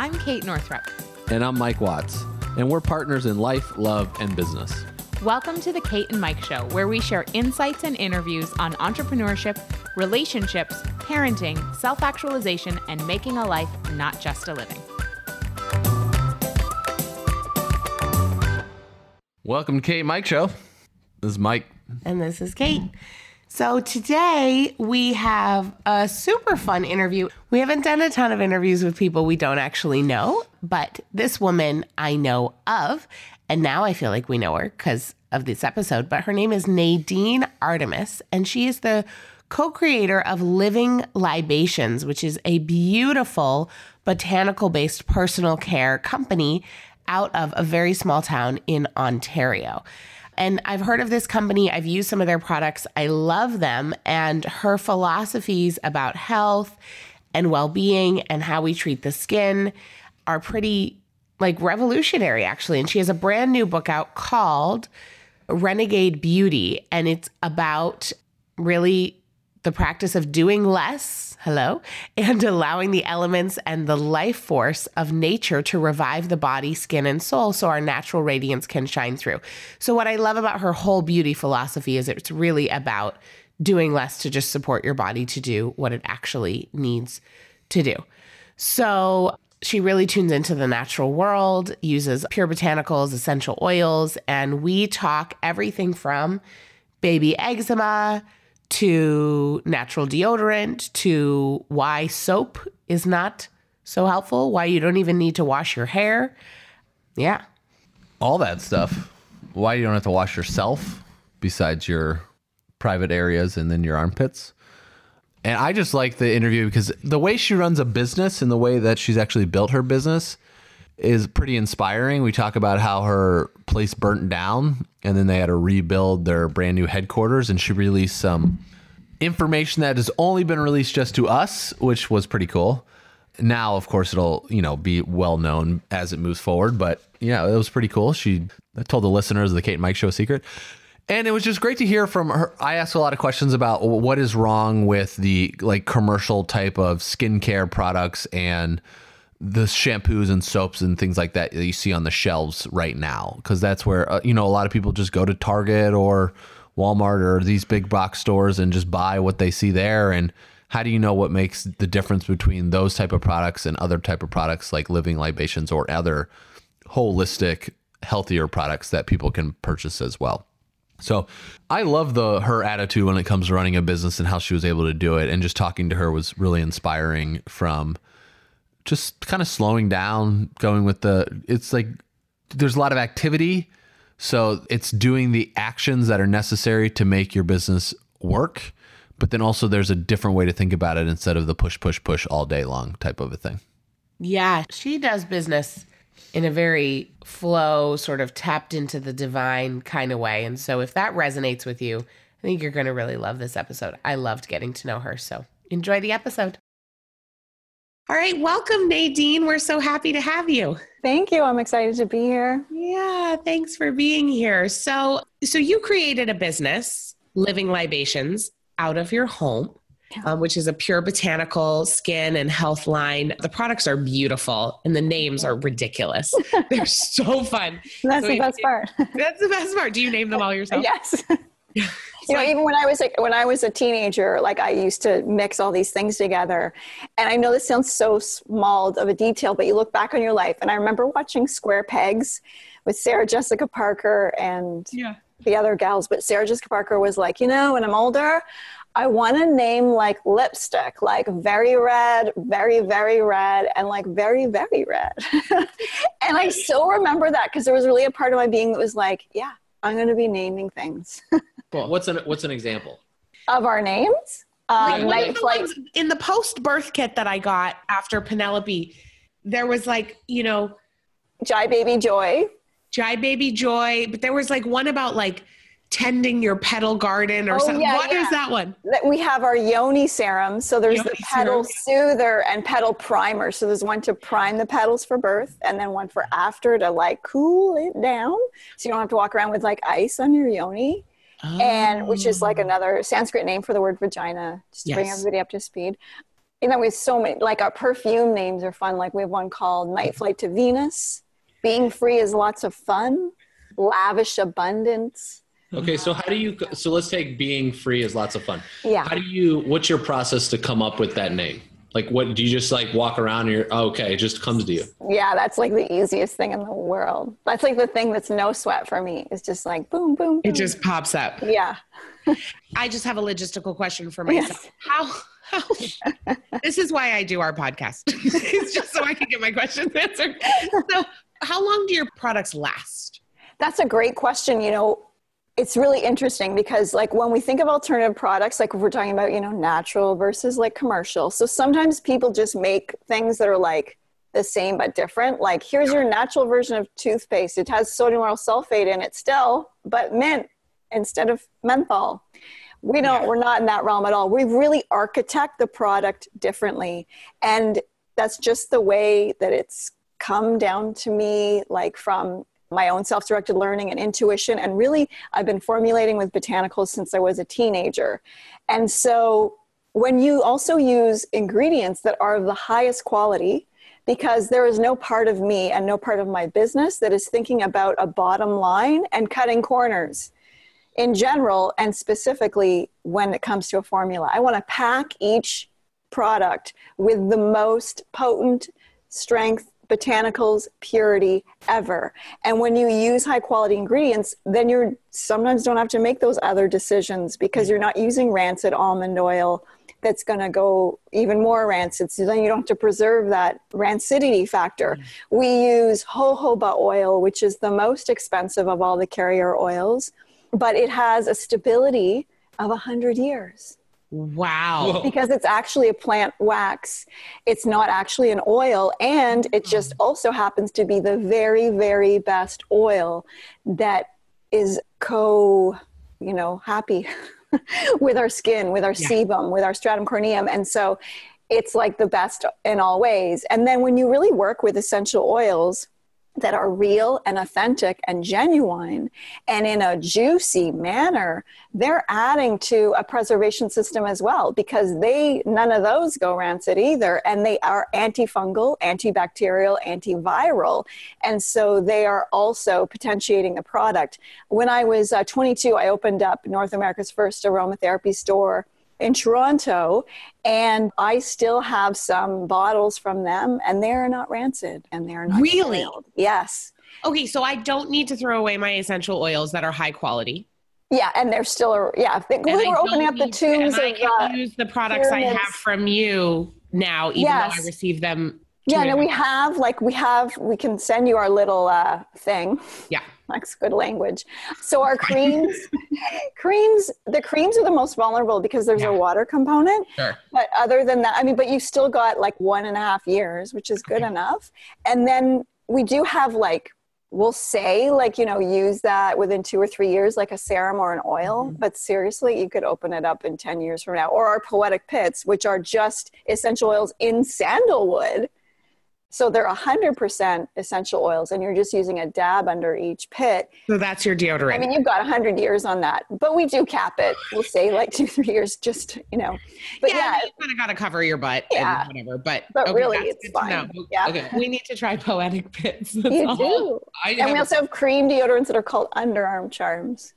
I'm Kate Northrup. And I'm Mike Watts. And we're partners in life, love, and business. Welcome to the Kate and Mike Show, where we share insights and interviews on entrepreneurship, relationships, parenting, self actualization, and making a life, not just a living. Welcome to Kate and Mike Show. This is Mike. And this is Kate. So today we have a super fun interview. We haven't done a ton of interviews with people we don't actually know, but this woman I know of, and now I feel like we know her because of this episode. But her name is Nadine Artemis, and she is the co creator of Living Libations, which is a beautiful botanical based personal care company out of a very small town in Ontario. And I've heard of this company, I've used some of their products, I love them. And her philosophies about health and well being and how we treat the skin are pretty like revolutionary, actually. And she has a brand new book out called Renegade Beauty, and it's about really the practice of doing less, hello, and allowing the elements and the life force of nature to revive the body, skin, and soul so our natural radiance can shine through. So, what I love about her whole beauty philosophy is it's really about doing less to just support your body to do what it actually needs to do. So, she really tunes into the natural world, uses pure botanicals, essential oils, and we talk everything from baby eczema to natural deodorant to why soap is not so helpful, why you don't even need to wash your hair. Yeah. All that stuff. Why you don't have to wash yourself besides your private areas and then your armpits. And I just like the interview because the way she runs a business and the way that she's actually built her business is pretty inspiring. We talk about how her place burnt down and then they had to rebuild their brand new headquarters and she released some information that has only been released just to us, which was pretty cool. Now, of course, it'll, you know, be well known as it moves forward, but yeah, it was pretty cool. She told the listeners of the Kate and Mike show secret. And it was just great to hear from her. I asked a lot of questions about what is wrong with the like commercial type of skincare products and the shampoos and soaps and things like that that you see on the shelves right now. Because that's where uh, you know a lot of people just go to Target or Walmart or these big box stores and just buy what they see there. And how do you know what makes the difference between those type of products and other type of products like living libations or other holistic healthier products that people can purchase as well? So I love the her attitude when it comes to running a business and how she was able to do it. And just talking to her was really inspiring from just kind of slowing down, going with the it's like there's a lot of activity. So it's doing the actions that are necessary to make your business work. But then also there's a different way to think about it instead of the push, push, push all day long type of a thing. Yeah, she does business in a very flow, sort of tapped into the divine kind of way. And so if that resonates with you, I think you're going to really love this episode. I loved getting to know her. So enjoy the episode. All right, welcome, Nadine. We're so happy to have you. Thank you. I'm excited to be here. Yeah, thanks for being here. So, so you created a business, Living Libations, out of your home um, which is a pure botanical skin and health line. The products are beautiful and the names are ridiculous. They're so fun. That's so the best part. That's the best part. Do you name them all yourself? Yes. you know, even when I was like when I was a teenager, like I used to mix all these things together. And I know this sounds so small of a detail, but you look back on your life, and I remember watching Square Pegs with Sarah Jessica Parker and yeah. the other gals. But Sarah Jessica Parker was like, you know, when I'm older, I want to name like lipstick, like very red, very, very red, and like very, very red. and I still remember that because there was really a part of my being that was like, yeah, I'm going to be naming things. Well, What's an What's an example of our names? Um, like night flight. In the post birth kit that I got after Penelope, there was like, you know, Jai Baby Joy. Jai Baby Joy, but there was like one about like tending your petal garden or oh, something. Yeah, what yeah. is that one? We have our yoni serum. So there's yoni the petal serum. soother and petal primer. So there's one to prime the petals for birth and then one for after to like cool it down. So you don't have to walk around with like ice on your yoni. Oh. And which is like oh. another Sanskrit name for the word vagina, just to yes. bring everybody up to speed. you know, we have so many, like our perfume names are fun. Like we have one called Night Flight to Venus. Being free is lots of fun. Lavish abundance. Okay, so how do you? So let's take being free is lots of fun. Yeah. How do you? What's your process to come up with that name? Like, what do you just like walk around and you're oh, okay? It just comes to you. Yeah, that's like the easiest thing in the world. That's like the thing that's no sweat for me. It's just like boom, boom. It just pops up. yeah. I just have a logistical question for myself. How how this is why I do our podcast. it's just so I can get my questions answered. So how long do your products last? That's a great question. You know, it's really interesting because like when we think of alternative products, like we're talking about, you know, natural versus like commercial. So sometimes people just make things that are like the same but different. Like here's your natural version of toothpaste. It has sodium lauryl sulfate in it still, but mint instead of menthol. We don't, we're not in that realm at all. We really architect the product differently. And that's just the way that it's come down to me, like from my own self directed learning and intuition. And really, I've been formulating with botanicals since I was a teenager. And so, when you also use ingredients that are of the highest quality, because there is no part of me and no part of my business that is thinking about a bottom line and cutting corners in general and specifically when it comes to a formula. I want to pack each product with the most potent strength botanicals purity ever. And when you use high quality ingredients then you're sometimes don't have to make those other decisions because you're not using rancid almond oil that's going to go even more rancid. So then you don't have to preserve that rancidity factor. Mm. We use jojoba oil which is the most expensive of all the carrier oils but it has a stability of 100 years Wow. because it's actually a plant wax. It's not actually an oil, and it just mm. also happens to be the very, very best oil that is co, you know, happy with our skin, with our Yeah. sebum, with our stratum corneum, and so it's like the best in all ways. And then when you really work with essential oils that are real and authentic and genuine and in a juicy manner they're adding to a preservation system as well because they none of those go rancid either. And they are antifungal antibacterial antiviral. And so they are also potentiating the product. When i was uh, 22 i opened up north america's first aromatherapy store in Toronto, and I still have some bottles from them, and they're not rancid and they're not Really? spoiled. Yes, Okay, so I don't need to throw away my essential oils that are high quality. yeah, and they're still a- yeah. They, we were opening up the need to- tubes and I can uh, use the products I have from you now, even Yes. though I receive them. yeah. No, we have like we have we can send you our little uh, thing. Yeah. That's good language. So our creams, creams, the creams are the most vulnerable because there's Yeah. a water component. Sure. But other than that, I mean, but you've still got like one and a half years, which is good Okay. enough. And then we do have like, we'll say like, you know, use that within two or three years, like a serum or an oil. Mm-hmm. But seriously, you could open it up in 10 years from now. Or our poetic pits, which are just essential oils in sandalwood. So they're 100% essential oils, and you're just using a dab under each pit. So that's your deodorant. I mean, you've got 100 years on that, but we do cap it. We'll say like two, three years, just, you know. But yeah, yeah, you kind of got to cover your butt Yeah. and whatever. But, But really, that's it's good to fine. know. Yeah. Okay. We need to try poetic pits. That's you all. do. I And we also have cream deodorants that are called underarm charms.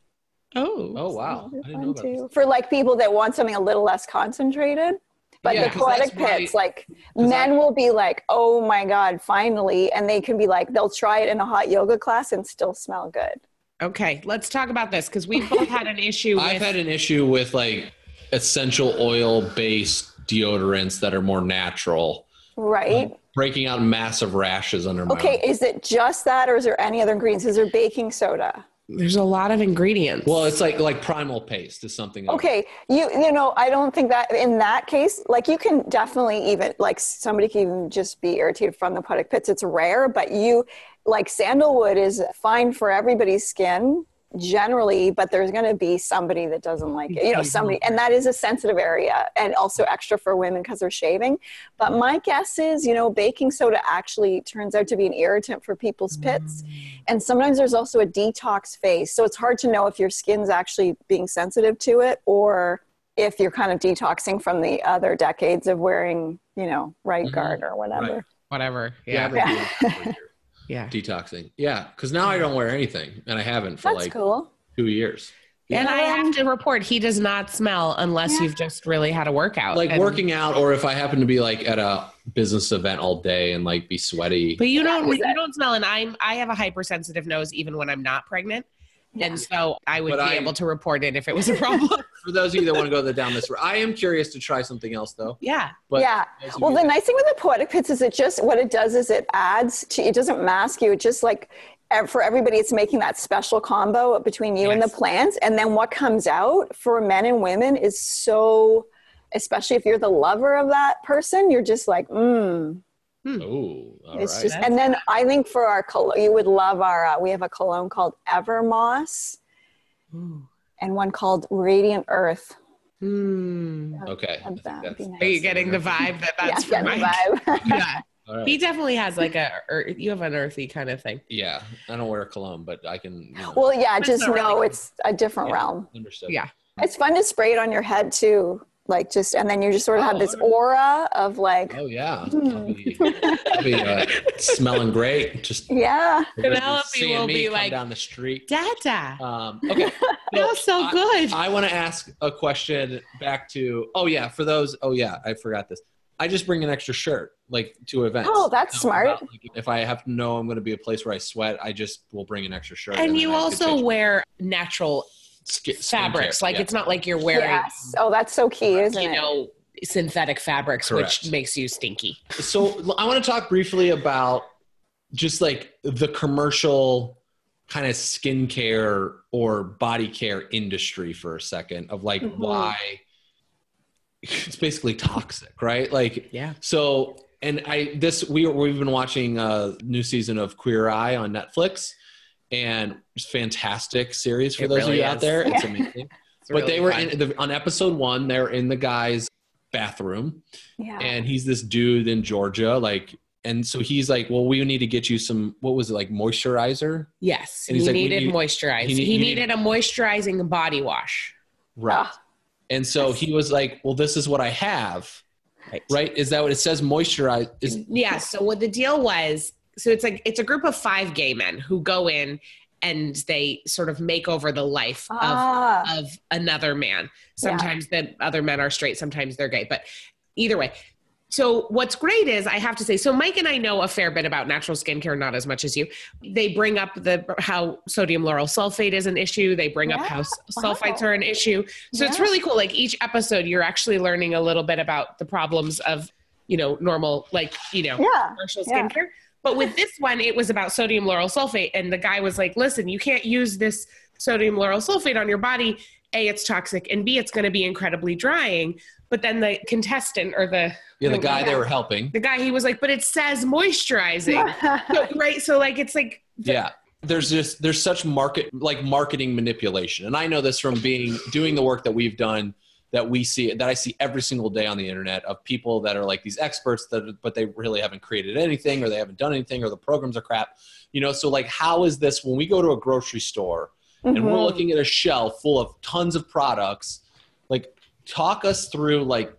Oh. oh wow, They're I didn't fun know about too. For like people that want something a little less concentrated. But Yeah, the 'cause poetic that's why- pits, like 'cause men I- will be like, "Oh my god, finally!" And they can be like, they'll try it in a hot yoga class and still smell good. Okay, let's talk about this because we've both had an issue with. I've had an issue with like essential oil based deodorants that are more natural, Right? breaking out massive rashes under my. Okay, is it just that, or is there any other ingredients? Is there baking soda? There's a lot of ingredients. Well, it's like like primal paste is something. that- Okay, you you know, I don't think that in that case, like you can definitely even like somebody can even just be irritated from the poetic pits. It's rare, but you like sandalwood is fine for everybody's skin generally, but there's going to be somebody that doesn't like it. You know, somebody, and that is a sensitive area, and also extra for women because they're shaving. But my guess is, you know, baking soda actually turns out to be an irritant for people's pits, and sometimes there's also a detox phase. So it's hard to know if your skin's actually being sensitive to it or if you're kind of detoxing from the other decades of wearing, you know, right guard or whatever. Right. Whatever. Yeah, I've Yeah. been doing that for a year. Yeah. detoxing. Yeah, because now I don't wear anything, and I haven't for That's like cool. two years. And I have to report, he does not smell unless Yeah. you've just really had a workout. Like And- working out, or if I happen to be like at a business event all day and like be sweaty. But you don't you don't smell and I'm I have a hypersensitive nose even when I'm not pregnant. And so I would But be I- able to report it if it was a problem. For those of you that want to go the- down this road, I am curious to try something else though. yeah. But yeah. Well, the that- nice thing with the poetic pits is it just what it does is it adds to it doesn't mask you. It just like for everybody, it's making that special combo between you and the plants. And then what comes out for men and women is so, especially if you're the lover of that person, you're just like, mm, mm. Oh, all It's right. just, and then I think for our cologne, you would love our. Uh, we have a cologne called Evermoss and one called Radiant Earth. Hmm. okay. That'd that's- nice. Are you getting the vibe that that's yeah, for get the Mike? vibe. Yeah. all right. He definitely has like a ear- you have an earthy kind of thing. Yeah, I don't wear cologne, but I can. You know, well, yeah, just know really- it's a different Yeah. realm. understood. Yeah. It's fun to spray it on your head too, like just, and then you just sort of have Oh, this aura of like, Oh yeah, I'll be, I'll be uh, smelling great. Just yeah, Penelope seeing will be like, down the street. Dada. Um, okay, Feels so I- good. I want to ask a question back to. Oh yeah, for those. Oh yeah, I forgot this. I just bring an extra shirt, like to events. Oh, that's So, smart. about, like, if I have to know I'm going to be a place where I sweat, I just will bring an extra shirt. and then you also wear natural ski- fabrics. skincare. Like Yeah. it's not like you're wearing yes. Oh, that's so key, isn't you it? know synthetic fabrics, Correct. which makes you stinky. so I want to talk briefly about just like the commercial kind of skincare or body care industry for a second of like Mhm. why it's basically toxic, right? Like Yeah. so and I this we we've been watching a new season of Queer Eye on Netflix and it's fantastic series for It those of really you out there. It's amazing. It's but really they were fun. in the, on episode 1 they're in the guy's bathroom Yeah. and he's this dude in Georgia, like, and so he's like, well, we need to get you some, what was it, like moisturizer? Yes, And he like, needed need- moisturize. he He, need- you need- needed a moisturizing body wash. Right. Ah. And so he was like, well, this is what I have, right? Is that what it says? Moisturize is Yeah. So what the deal was? So it's like it's a group of five gay men who go in and they sort of make over the life Ah, of of another man. Sometimes the other men are straight, sometimes they're gay, but either way. So what's great is I have to say, so Mike and I know a fair bit about natural skincare, not as much as you. They bring up the how sodium lauryl sulfate is an issue. They bring up how wow. sulfites are an issue. So it's really cool. Like each episode, you're actually learning a little bit about the problems of, you know, normal, like, you know, yeah. commercial Yeah. skincare. But with this one, it was about sodium lauryl sulfate. And the guy was like, listen, you can't use this sodium lauryl sulfate on your body. A, it's toxic, and B, it's going to be incredibly drying. But then the contestant or the yeah, the guy they were helping. the guy, he was like, but it says moisturizing. so, right. So like it's like Yeah. There's just there's such market like marketing manipulation. And I know this from being doing the work that we've done that we see that I see every single day on the internet of people that are like these experts that but they really haven't created anything or they haven't done anything or the programs are crap. You know, so like how is this when we go to a grocery store and we're Mhm. looking at a shelf full of tons of products like talk us through like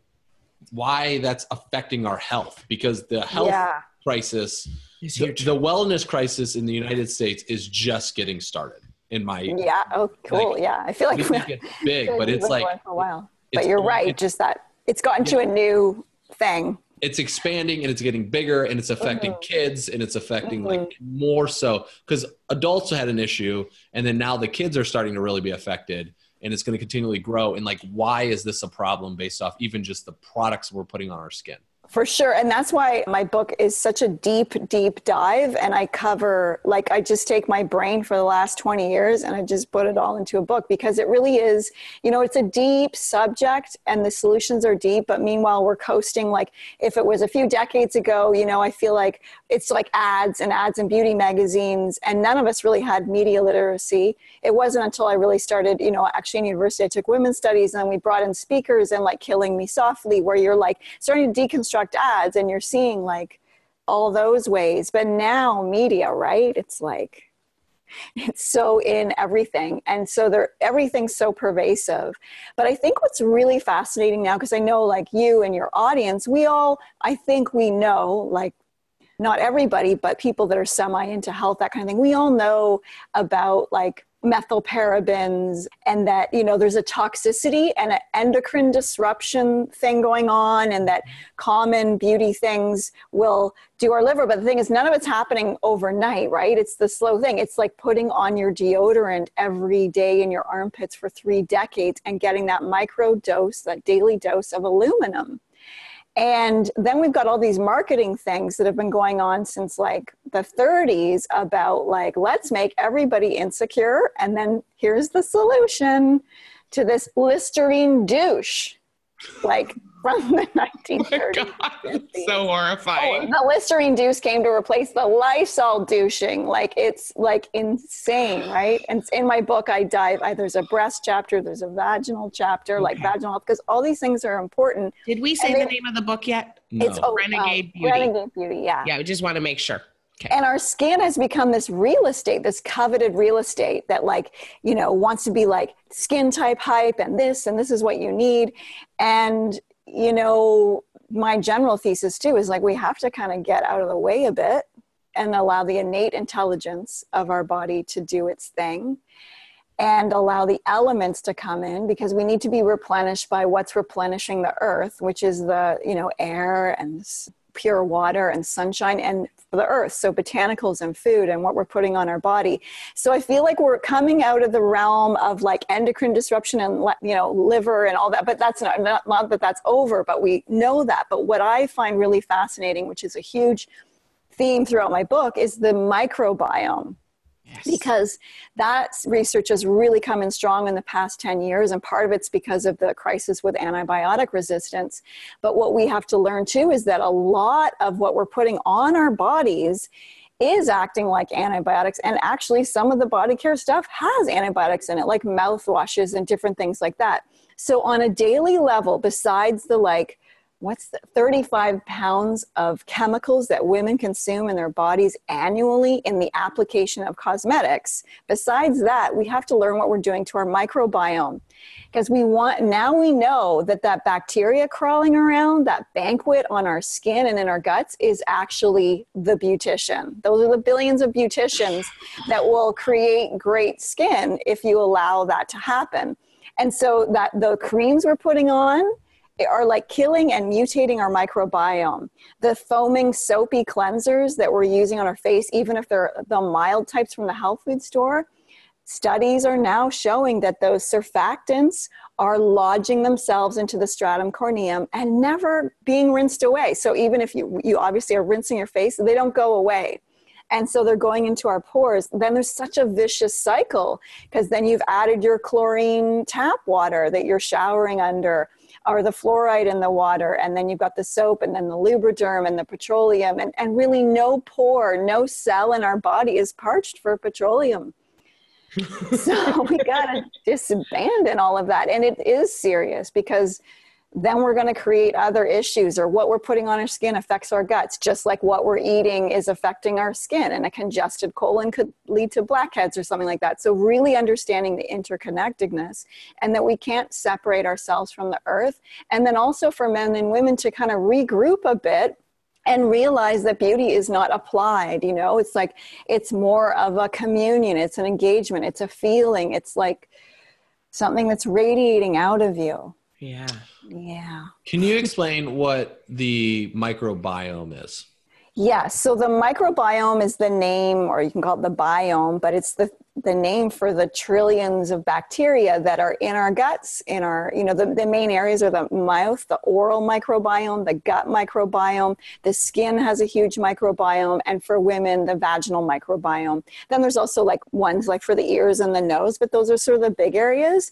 why that's affecting our health because the health yeah. crisis the, the wellness crisis in the united states is just getting started in my Yeah. Oh, cool. Like, yeah. I feel like we we it's big but it's like for a while. But you're right. it- just that it's gotten to a new thing. it's expanding and it's getting bigger and it's affecting Mhm. kids and it's affecting like Mm-hmm. more so because adults had an issue and then now the kids are starting to really be affected and it's going to continually grow and like why is this a problem based off even just the products we're putting on our skin For sure. And that's why my book is such a deep, deep dive. And I cover, like, I just take my brain for the last 20 years and I just put it all into a book because it really is, you know, it's a deep subject and the solutions are deep. But meanwhile, we're coasting. Like, if it was a few decades ago, you know, I feel like it's like ads and ads and beauty magazines. And none of us really had media literacy. It wasn't until I really started, you know, actually in university, I took women's studies and we brought in speakers and like Killing Me Softly, where you're like starting to deconstruct ads and you're seeing like all those ways. But now media, right? It's like, It's so in everything. And so there everything's so pervasive. But I think what's really fascinating now, because I know like you and your audience, we all I think we know, like not everybody, but people that are semi into health, that kind of thing, we all know about like methylparabens and that you know there's a toxicity and an endocrine disruption thing going on and that common beauty things will do our liver. But the thing is none of it's happening overnight right? It's the slow thing. It's like putting on your deodorant every day in your armpits for 3 decades and getting that micro dose that daily dose of aluminum and then we've got all these marketing things that have been going on since like the 30s about like, let's make everybody insecure. And then here's the solution to this Listerine douche. Like, from the 1930s. Oh so horrifying. Oh, the Listerine douche came to replace the Lysol douching. Like it's like insane, right? And in my book, I dive. I, there's a breast chapter, there's a vaginal chapter, okay. like vaginal health, because all these things are important. Did we say the name of the book yet? No. It's oh, Renegade um, Beauty. Renegade Beauty. Yeah. Yeah. We just want to make sure. Okay. And our skin has become this real estate, this coveted real estate that, like, you know, wants to be like skin type hype and this and this is what you need. And you know, my general thesis too is like we have to kind of get out of the way a bit and allow the innate intelligence of our body to do its thing and allow the elements to come in because we need to be replenished by what's replenishing the earth which is the you know air and pure water and sunshine and the earth. So botanicals and food and what we're putting on our body. So i feel like we're coming out of the realm of like endocrine disruption and you know liver and all that but that's not, not, not that that's over but we know that. But what i find really fascinating which is a huge theme throughout my book is the microbiome Yes. Because that research has really come in strong in the past 10 years, and part of it's because of the crisis with antibiotic resistance. But what we have to learn too is that a lot of what we're putting on our bodies is acting like antibiotics and actually some of the body care stuff has antibiotics in it like mouthwashes and different things like that so on a daily level besides the like what's the 35 pounds of chemicals that women consume in their bodies annually in the application of cosmetics. Besides that we have to learn what we're doing to our microbiome. Because we want now we know that that bacteria crawling around that banquet on our skin and in our guts is actually the beautician. Those are the billions of beauticians that will create great skin if you allow that to happen. And so that the creams we're putting on are like killing and mutating our microbiome. The foaming soapy cleansers that we're using on our face, even if they're the mild types from the health food store, studies are now showing that those surfactants are lodging themselves into the stratum corneum and never being rinsed away. So even if you, you obviously are rinsing your face, they don't go away. And so they're going into our pores. Then there's such a vicious cycle because then you've added your chlorine tap water that you're showering under or the fluoride in the water, and then you've got the soap, and then the lubriderm and the petroleum, and, and really no pore, no cell in our body is parched for petroleum. so we got to disabandon all of that. And it is serious because then we're going to create other issues or what we're putting on our skin affects our guts just like what we're eating is affecting our skin and a congested colon could lead to blackheads or something like that. So really understanding the interconnectedness and that we can't separate ourselves from the earth. And then also for men and women to kind of regroup a bit and realize that beauty is not applied you know? It's like it's more of a communion it's an engagement it's a feeling it's like something that's radiating out of you yeah. Yeah. Can you explain what the microbiome is? Yeah, so the microbiome is the name, or you can call it the biome, but it's the, the name for the trillions of bacteria that are in our guts, in our, you know, the, the main areas are the mouth, the oral microbiome, the gut microbiome, the skin has a huge microbiome, and for women, the vaginal microbiome. Then there's also like ones like for the ears and the nose, but those are sort of the big areas.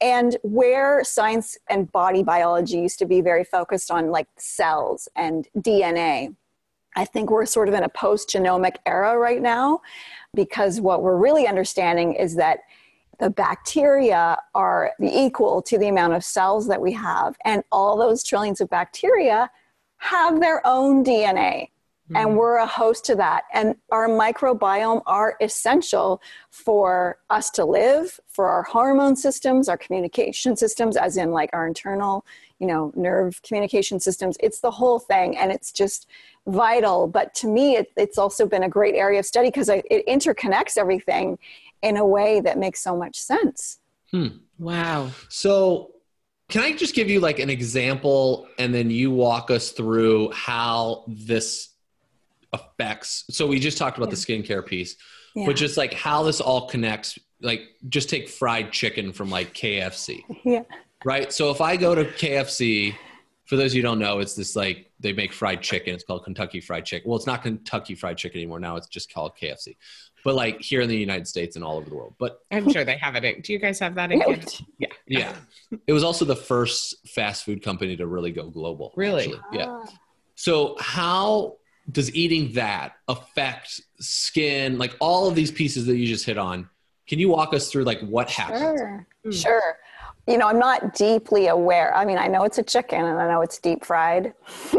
And where science and body biology used to be very focused on like cells and DNA, I think we're sort of in a post genomic era right now because what we're really understanding is that the bacteria are equal to the amount of cells that we have, and all those trillions of bacteria have their own DNA. And hmm. we're a host to that. And our microbiome are essential for us to live, for our hormone systems, our communication systems, as in like our internal, you know, nerve communication systems. It's the whole thing. And it's just vital. But to me, it, it's also been a great area of study because it interconnects everything in a way that makes so much sense. Hmm. Wow. So, can I just give you like an example and then you walk us through how this affects? So, we just talked about the skincare piece, Yeah. but just like how this all connects. Like, just take fried chicken from like KFC, yeah. right? So, if I go to KFC, for those of you who don't know, it's this like they make fried chicken. It's called Kentucky Fried Chicken. Well, it's not Kentucky Fried Chicken anymore. Now it's just called KFC. But like here in the United States and all over the world. But I'm sure they have it. In, do you guys have that in Yeah, yeah, it was also the first fast food company to really go global. Really? actually. Yeah. Ah. So how does eating that affect skin? Like all of these pieces that you just hit on. Can you walk us through like what happens? Sure, mm. sure. You know, I'm not deeply aware. I mean, I know it's a chicken and I know it's deep fried,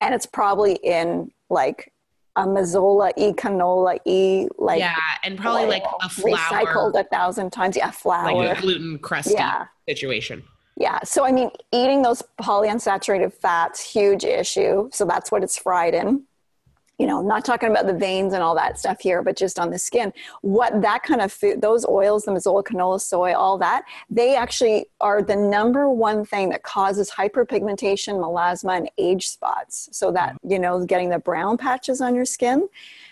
and it's probably in like a Mazola e canola e like yeah, and probably like a flour recycled flour, a thousand times. Yeah, flour. like a gluten crusty Yeah. situation. Yeah. So, I mean, eating those polyunsaturated fats, huge issue. So that's what it's fried in. You know, not talking about the veins and all that stuff here, but just on the skin. What that kind of food, those oils, the Mazola, canola, soy, all that, they actually are the number one thing that causes hyperpigmentation, melasma, and age spots. So that, mm-hmm. you know, getting the brown patches on your skin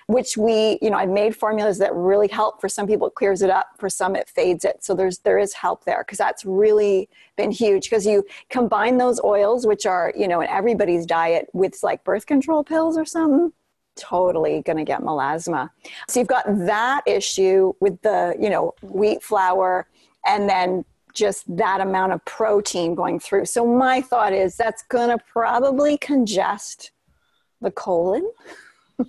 which we you know i've made formulas that really help for some people it clears it up for some it fades it so there's there is help there because that's really been huge because you combine those oils which are you know in everybody's diet with like birth control pills or something totally going to get melasma. So you've got that issue with the you know wheat flour and then just that amount of protein going through. So my thought is that's going to probably congest the colon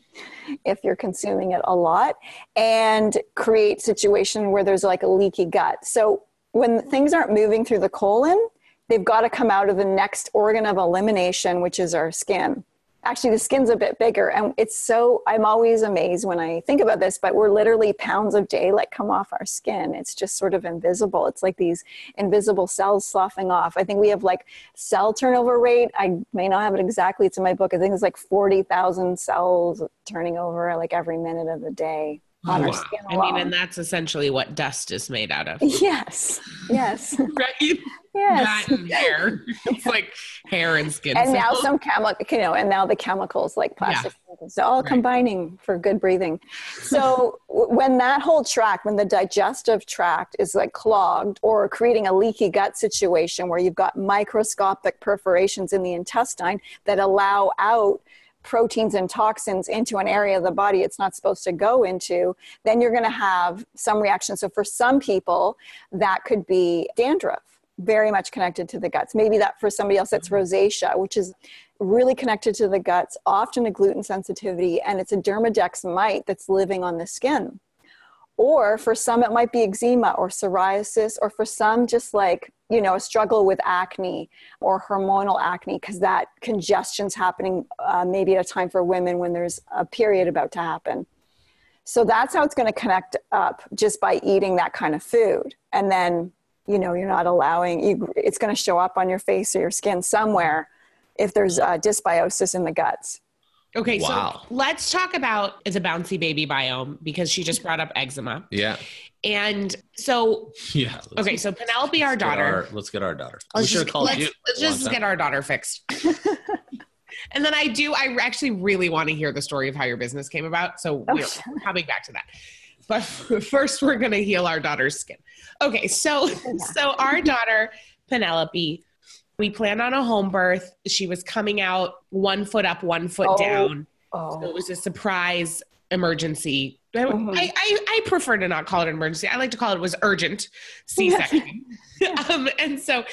if you're consuming it a lot and create situation where there's like a leaky gut. So when things aren't moving through the colon they've got to come out of the next organ of elimination which is our skin actually the skin's a bit bigger and it's so i'm always amazed when i think about this but we're literally pounds of daylight come off our skin. It's just sort of invisible. It's like these invisible cells sloughing off. I think we have like cell turnover rate. I may not have it exactly. It's in my book. I think it's like 40000 cells turning over like every minute of the day on our Wow. skin I mean, and that's essentially what dust is made out of, yes. Yes. Right? Yes That and hair. It's like hair and skin. and now some chemical you know and now the chemicals like plastic chemicals, they're all Right. combining for good breathing so when that whole tract when the digestive tract is like clogged or creating a leaky gut situation where you've got microscopic perforations in the intestine that allow out proteins and toxins into an area of the body it's not supposed to go into, then you're going to have some reaction. So for some people, that could be dandruff, very much connected to the guts. Maybe that for somebody else, that's rosacea, which is really connected to the guts, often a gluten sensitivity, and it's a demodex mite that's living on the skin. Or for some, it might be eczema or psoriasis, or for some, just like, you know, a struggle with acne or hormonal acne, because that congestion's happening uh, maybe at a time for women when there's a period about to happen. So that's how it's going to connect up just by eating that kind of food. And then, you know, you're not allowing, you, it's going to show up on your face or your skin somewhere if there's uh, dysbiosis in the guts. Okay, Wow. so let's talk about it's a bouncy baby biome because she just brought up eczema. Yeah. And so, Yeah. okay, so Penelope, our daughter, our- let's get our daughter. let's should have just, called let's, you. let's just get our daughter fixed. and then I do, I actually really want to hear the story of how your business came about. So we're coming back to that. But first, we're going to heal our daughter's skin. Okay, so so our daughter Penelope, we planned on a home birth. She was coming out one foot up, one foot Oh. down. Oh, So it was a surprise emergency. I, Mhm. I, I, I prefer to not call it an emergency. I like to call it was urgent C-section. um, and so,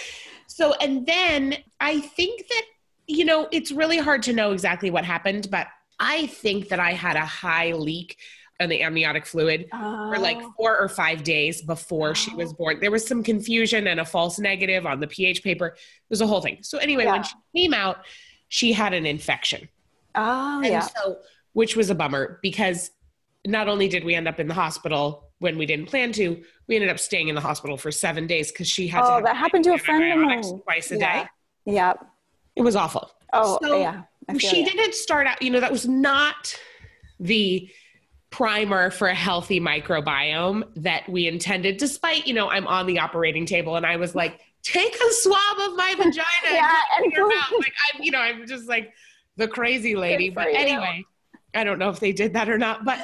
so, and then I think that, you know, it's really hard to know exactly what happened, but I think that I had a high leak on the amniotic fluid for like Oh. four or five days before she was born. There was some confusion and a false negative on the pH paper. It was a whole thing. So anyway, Yeah. when she came out, she had an infection. Oh, And yeah. so which was a bummer because not only did we end up in the hospital when we didn't plan to, we ended up staying in the hospital for seven days because she had Oh, that happened to a friend of mine. twice a Yeah. day. Yep. It was awful. Oh, So, yeah. She didn't start out, you know, that was not the primer for a healthy microbiome that we intended, despite, you know, I'm on the operating table and I was like, take a swab of my vagina Yeah, and, and put it your mouth. Like I'm, you know, I'm just like the crazy lady. But you. anyway, I don't know if they did that or not. But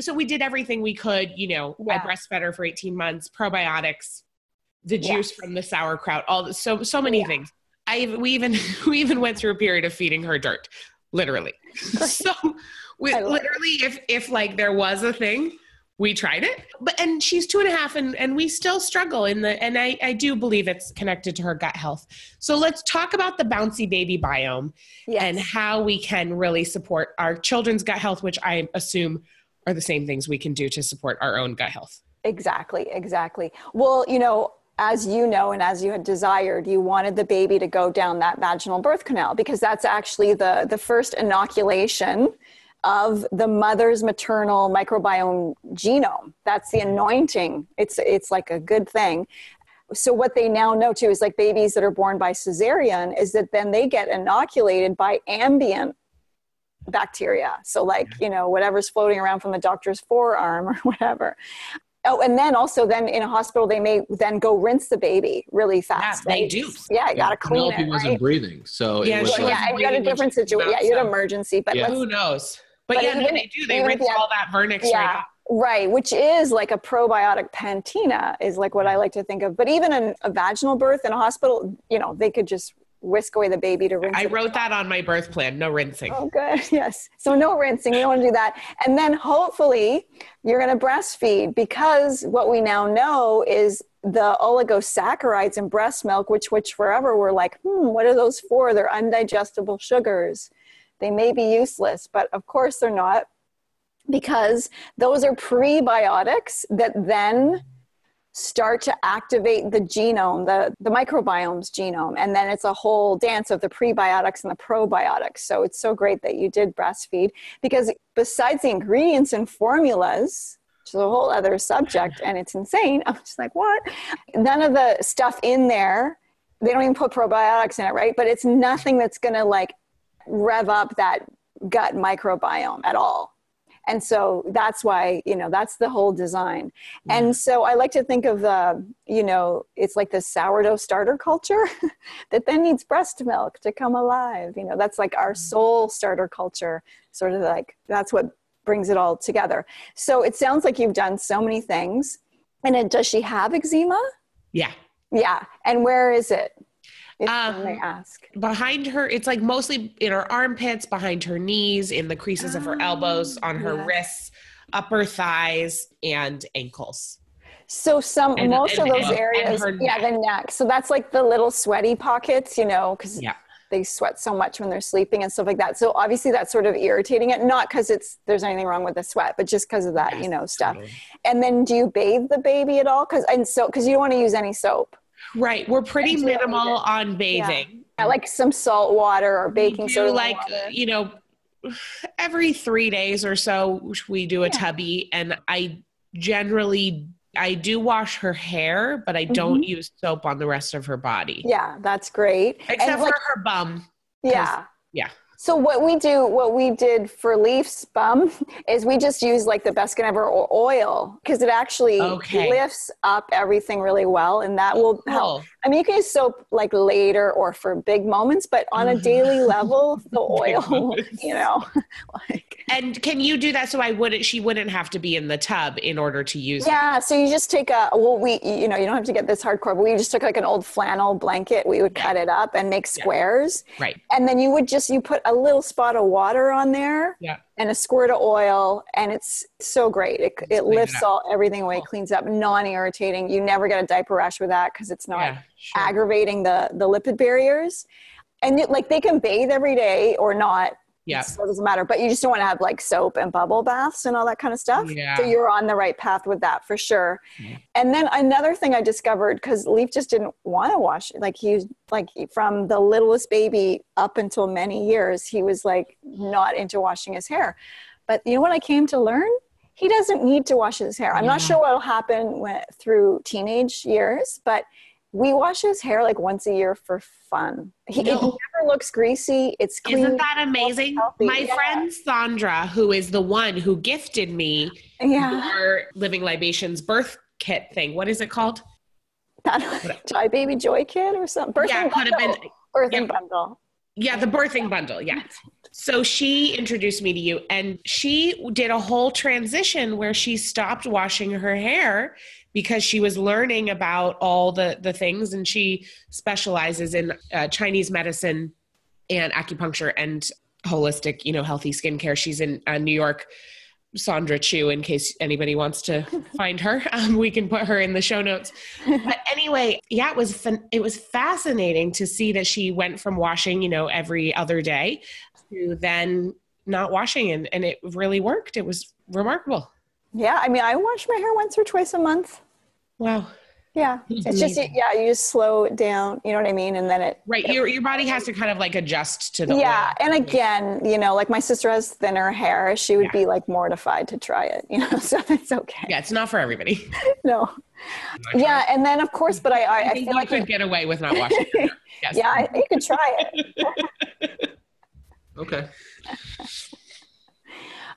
so we did everything we could, you know, I breastfed her for 18 months, probiotics, the juice Yes. from the sauerkraut, all the, so so many Yeah. things. I we even we even went through a period of feeding her dirt, literally. so we love it. literally, if if like there was a thing, we tried it. But and she's two and a half, and and we still struggle in the. And I I do believe it's connected to her gut health. So let's talk about the bouncy baby biome Yes. and how we can really support our children's gut health, which I assume are the same things we can do to support our own gut health. Exactly, exactly. Well, you know, as you know, and as you had desired, you wanted the baby to go down that vaginal birth canal because that's actually the the first inoculation of the mother's maternal microbiome genome. That's the mm-hmm. anointing. It's it's like a good thing. So what they now know too is like babies that are born by cesarean is that then they get inoculated by ambient bacteria. So like, you know, whatever's floating around from the doctor's forearm or whatever. Oh, and then also then in a hospital they may then go rinse the baby really fast. they right? do. Yeah, you gotta clean Penelope it. wasn't Right? breathing, so Yeah, it was she like, yeah, you got a different situation. Yeah, you had an emergency, but Yeah. Who knows? But, But yeah, no, they do. They rinse you all that vernix right yeah off. right which is like a probiotic pantina is like what i like to think of but even in a vaginal birth in a hospital you know they could just whisk away the baby to rinse I wrote that on my birth plan. No rinsing. Oh, good. Yes. So no rinsing. We don't want to do that. And then hopefully you're going to breastfeed because what we now know is the oligosaccharides in breast milk, which which forever were like, hmm, what are those for? They're undigestible sugars. They may be useless, but of course they're not because those are prebiotics that then start to activate the genome, the, the microbiome's genome. And then it's a whole dance of the prebiotics and the probiotics. So it's so great that you did breastfeed because besides the ingredients and formulas, which is a whole other subject and it's insane, I'm just like, what? None of the stuff in there, they don't even put probiotics in it, right? But it's nothing that's to like rev up that gut microbiome at all. And so that's why you know that's the whole design. And so i like to think of the you know it's like this sourdough starter culture that then needs breast milk to come alive. You know that's like our mm-hmm. soul starter culture sort of like that's what brings it all together. So it sounds like you've done so many things. And it, does she have eczema? Yeah. yeah. And where is it if Um, they ask Behind her, it's like mostly in her armpits, behind her knees, in the creases of her elbows, on her yes. wrists, upper thighs, and ankles. So some And- most and- of those and- areas, yeah, the neck. So that's like the little sweaty pockets, you know, because Yeah. they sweat so much when they're sleeping and stuff like that. So obviously that's sort of irritating it, not because it's there's anything wrong with the sweat, but just because of that, you know, stuff. Totally. And then do you bathe the baby at all? Because and so because you don't want to use any soap, Right. We're pretty you minimal on bathing. Yeah, like some salt water or baking soda. like water. you know every three days or so we do a Yeah. tubby and i generally i do wash her hair but i don't use soap on the rest of her body Mm-hmm. yeah, that's great. except and like, for her bum yeah. yeah So what we do, what we did for Leaf's bum, is we just use like the Best Skin Ever oil because it actually Okay. lifts up everything really well, and that will oh, help. Cool. I mean, you can use soap like later or for big moments, but on a mm-hmm. daily level, the oil, you know, like and can you do that so i wouldn't she wouldn't have to be in the tub in order to use it? Yeah. So you just take a well, we you know you don't have to get this hardcore, but we just took like an old flannel blanket, we would cut it up and make squares, right. And then you would just you put a little spot of water on there. Yeah and a squirt of oil and it's so great it, it clean it lifts all everything away Cool. cleans up non-irritating you never get a diaper rash with that because it's not yeah sure. aggravating the the lipid barriers and it, like they can bathe every day or not Yeah. So it doesn't matter. But you just don't want to have like soap and bubble baths and all that kind of stuff. Yeah. So you're on the right path with that for sure. And then another thing I discovered because Leaf just didn't want to wash like he was like from the littlest baby up until many years, he was like not into washing his hair. But you know what I came to learn? He doesn't need to wash his hair. I'm not sure what'll happen when, through teenage years, but we wash his hair like once a year for fun. He it No. never looks greasy. It's clean. Isn't that amazing? My Yeah. friend Sandra, who is the one who gifted me yeah. your Living Libations birth kit thing. What is it called? That Joy Baby Joy Kit or something. Birthing yeah, it could have been. Birthing yeah. bundle. Yeah, the birthing bundle. Yeah. So she introduced me to you, and she did a whole transition where she stopped washing her hair because she was learning about all the the things, and she specializes in uh, Chinese medicine and acupuncture and holistic, you know, healthy skincare. She's in uh, New York. Sandra Chu, in case anybody wants to find her, um, we can put her in the show notes. But anyway, yeah, it was fun- it was fascinating to see that she went from washing, you know, every other day to then not washing, and and it really worked. It was remarkable. Yeah, I mean, I wash my hair once or twice a month. Wow. Yeah, it's mm-hmm. just yeah, you just slow it down. You know what I mean? And then it Right, your your body has to kind of like adjust to the yeah, oil. and again, you know, like my sister has thinner hair. She would Yeah. be like mortified to try it. You know, so it's okay. yeah, it's not for everybody. No. Yeah, and then of course, but I I, I feel you like could get away with not washing. your hair. Yes. yeah, I, you could try it. Okay.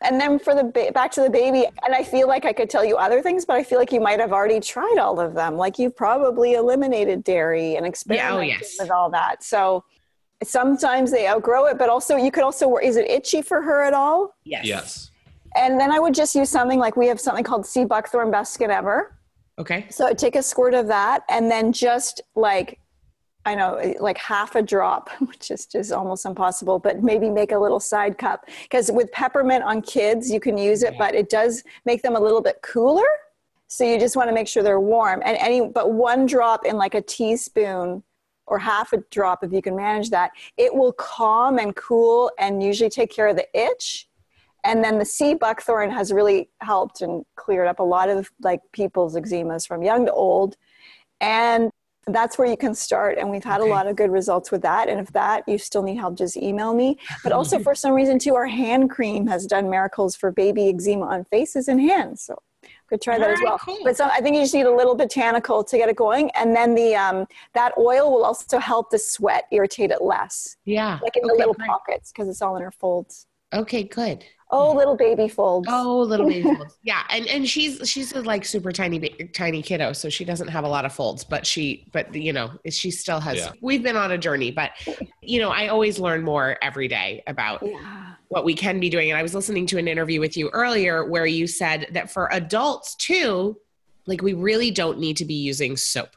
And then for the ba- back to the baby, and I feel like I could tell you other things, but I feel like you might have already tried all of them. Like you've probably eliminated dairy and oh, experimented yes. with all that. So sometimes they outgrow it, but also you could also is it itchy for her at all? Yes. Yes. And then I would just use something like we have something called sea buckthorn best skin ever. Okay. So I'd take a squirt of that and then just like I know eh, like half a drop, which is just almost impossible, but maybe make a little side cup. Because with peppermint on kids, you can use it, but it does make them a little bit cooler. So you just want to make sure they're warm. And any but one drop in like a teaspoon or half a drop if you can manage that, it will calm and cool and usually take care of the itch. And then the sea buckthorn has really helped and cleared up a lot of like people's eczemas from young to old. And that's where you can start. And we've had Okay. a lot of good results with that. And if that you still need help, just email me. But also for some reason too, our hand cream has done miracles for baby eczema on faces and hands. So could try that as well. cool. But so I think you just need a little botanical to get it going. And then the um, that oil will also help the sweat irritate it less. Yeah. Like in the little great. pockets because it's all in her folds. Okay, good. Oh, little baby folds. Oh, little baby folds. Yeah, and and she's she's a like super tiny tiny kiddo, so she doesn't have a lot of folds, but she but you know she still has. Yeah. We've been on a journey, but you know I always learn more every day about Yeah. what we can be doing. And I was listening to an interview with you earlier where you said that for adults too, like we really don't need to be using soap.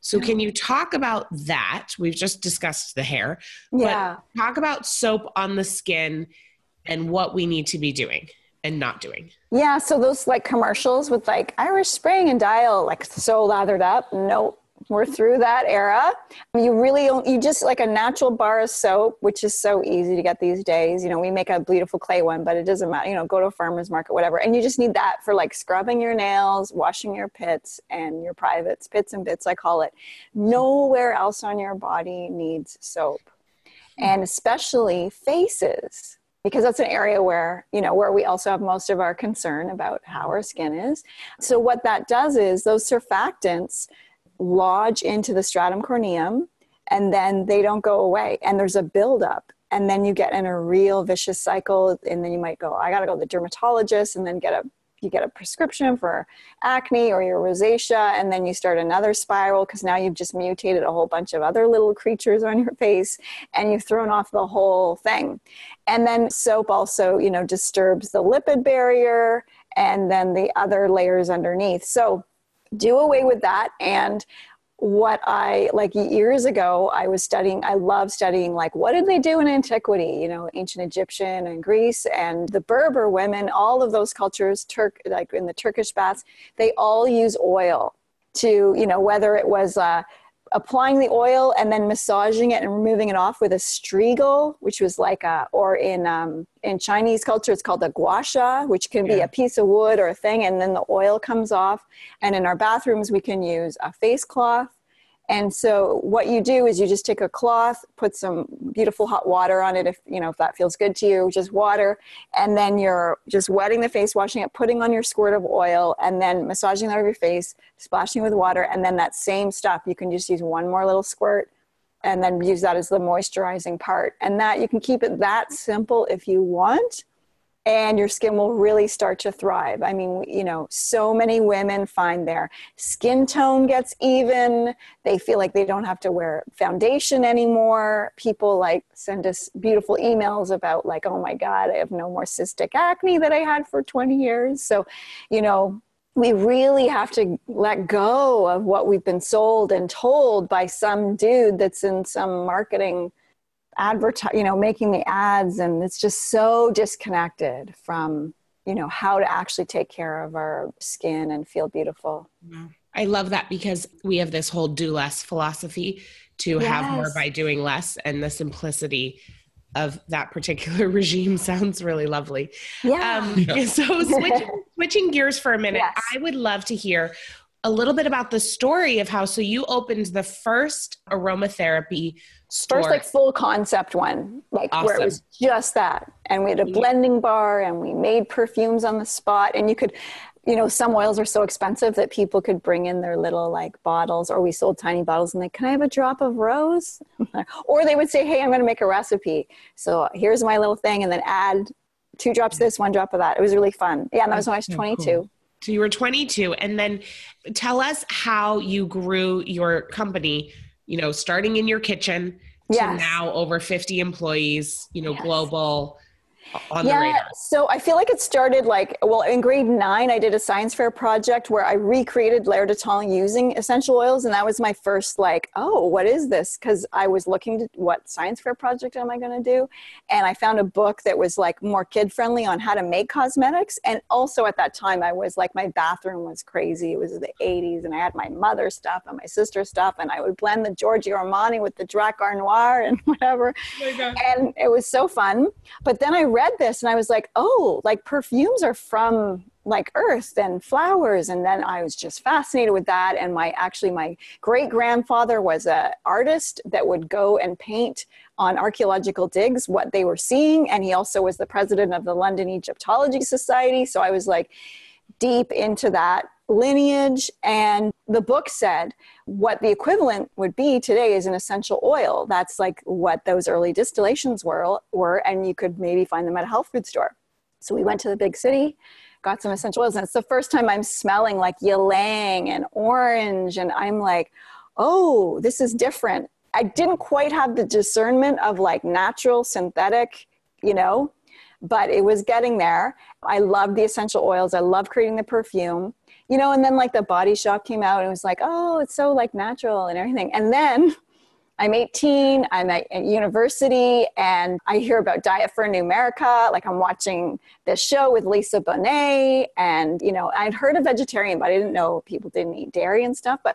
So can you talk about that? We've just discussed the hair. Yeah. But talk about soap on the skin and what we need to be doing and not doing. Yeah, so those like commercials with like Irish Spring and Dial, like so lathered up. Nope, we're through that era. You really, you just like a natural bar of soap, which is so easy to get these days. You know, we make a beautiful clay one, but it doesn't matter. You know, go to a farmer's market, whatever. And you just need that for like scrubbing your nails, washing your pits and your privates, pits and bits, I call it. Nowhere else on your body needs soap. And especially faces because that's an area where you know where we also have most of our concern about how our skin is. So what that does is those surfactants lodge into the stratum corneum and then they don't go away and there's a buildup and then you get in a real vicious cycle and then you might go i gotta go to the dermatologist and then get a you get a prescription for acne or your rosacea and then you start another spiral because now you've just mutated a whole bunch of other little creatures on your face and you've thrown off the whole thing. And then soap also you know disturbs the lipid barrier and then the other layers underneath. So do away with that and what i like years ago i was studying i love studying like what did they do in antiquity you know ancient egyptian and greece and the berber women all of those cultures turk like in the turkish baths they all use oil to you know whether it was uh, applying the oil and then massaging it and removing it off with a strigil, which was like a, or in um, in Chinese culture, it's called a gua sha, which can be a piece of wood or a thing, and then the oil comes off. And in our bathrooms, we can use a face cloth and so what you do is you just take a cloth, put some beautiful hot water on it if you know if that feels good to you, just water, and then you're just wetting the face, washing it, putting on your squirt of oil, and then massaging that over your face, splashing with water, and then that same stuff you can just use one more little squirt and then use that as the moisturizing part. And that you can keep it that simple if you want and your skin will really start to thrive. I mean, you know, so many women find their skin tone gets even. They feel like they don't have to wear foundation anymore. People like send us beautiful emails about, like, oh my God, I have no more cystic acne that I had for 20 years. So, you know, we really have to let go of what we've been sold and told by some dude that's in some marketing advertise you know making the ads and it's just so disconnected from you know how to actually take care of our skin and feel beautiful i love that because we have this whole do less philosophy to yes. have more by doing less and the simplicity of that particular regime sounds really lovely yeah, um, yeah. so switching, switching gears for a minute yes. i would love to hear a little bit about the story of how so you opened the first aromatherapy store. First, like full concept one, like awesome. where it was just that. And we had a blending bar and we made perfumes on the spot. And you could, you know, some oils are so expensive that people could bring in their little like bottles, or we sold tiny bottles and like, can I have a drop of rose? or they would say, hey, I'm going to make a recipe. So here's my little thing. And then add two drops of this, one drop of that. It was really fun. Yeah, and that was when I was 22. Cool. So you were 22. And then tell us how you grew your company you know, starting in your kitchen yes. to now over 50 employees, you know, yes. global on yeah, the radar? So I feel like it started like, well, in grade nine, I did a science fair project where I recreated Temps using essential oils. And that was my first, like, oh, what is this? Because I was looking to what science fair project am I going to do? And I found a book that was like more kid friendly on how to make cosmetics. And also at that time, I was like, my bathroom was crazy. It was the 80s, and I had my mother stuff and my sister stuff, and I would blend the Giorgio Armani with the Drakkar Noir and whatever. Oh and it was so fun. But then I read this and I was like, oh, like perfumes are from like earth and flowers. And then i was just fascinated with that. And my actually my great grandfather was a artist that would go and paint on archaeological digs what they were seeing. And he also was the president of the london egyptology society. So i was like deep into that lineage and the book said what the equivalent would be today is an essential oil. That's like what those early distillations were were and you could maybe find them at a health food store. So we went to the big city got some essential oils and it's the first time i'm smelling like ylang and orange and i'm like oh this is different. I didn't quite have the discernment of like natural synthetic you know but it was getting there. I love the essential oils. I love creating the perfume you know, and then like the body shop came out and it was like, oh, it's so like natural and everything. And then I'm 18, I'm at, at university, and I hear about Diet for New America. Like I'm watching this show with Lisa Bonet, and you know, I'd heard of vegetarian, but I didn't know people didn't eat dairy and stuff. But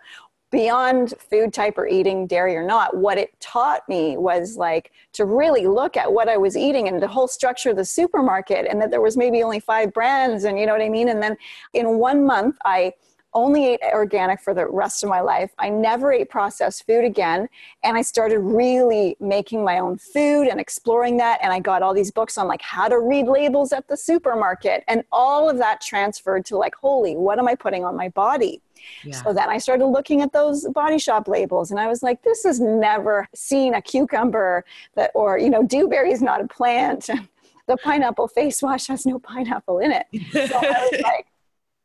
beyond food type or eating dairy or not, what it taught me was like to really look at what I was eating and the whole structure of the supermarket and that there was maybe only five brands and you know what I mean? And then in one month, I only ate organic for the rest of my life. I never ate processed food again. And I started really making my own food and exploring that. And I got all these books on like how to read labels at the supermarket. And all of that transferred to like, holy, what am I putting on my body? Yeah. So then I started looking at those body shop labels and I was like, this has never seen a cucumber that, or, you know, dewberry is not a plant. the pineapple face wash has no pineapple in it. So I was like,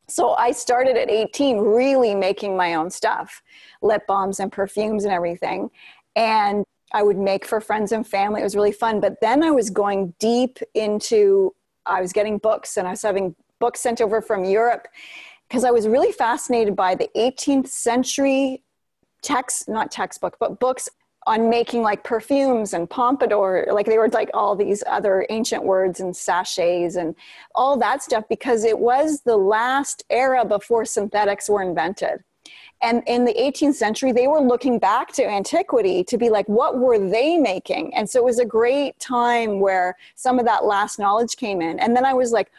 so I started at 18 really making my own stuff, lip balms and perfumes and everything. And I would make for friends and family. It was really fun. But then I was going deep into, I was getting books and I was having books sent over from Europe because I was really fascinated by the 18th century text, not textbook, but books on making like perfumes and pompadour like they were like all these other ancient words and sachets and all that stuff because it was the last era before synthetics were invented And in the 18th century, they were looking back to antiquity to be like, what were they making? And so it was a great time where some of that last knowledge came in. And then I was like,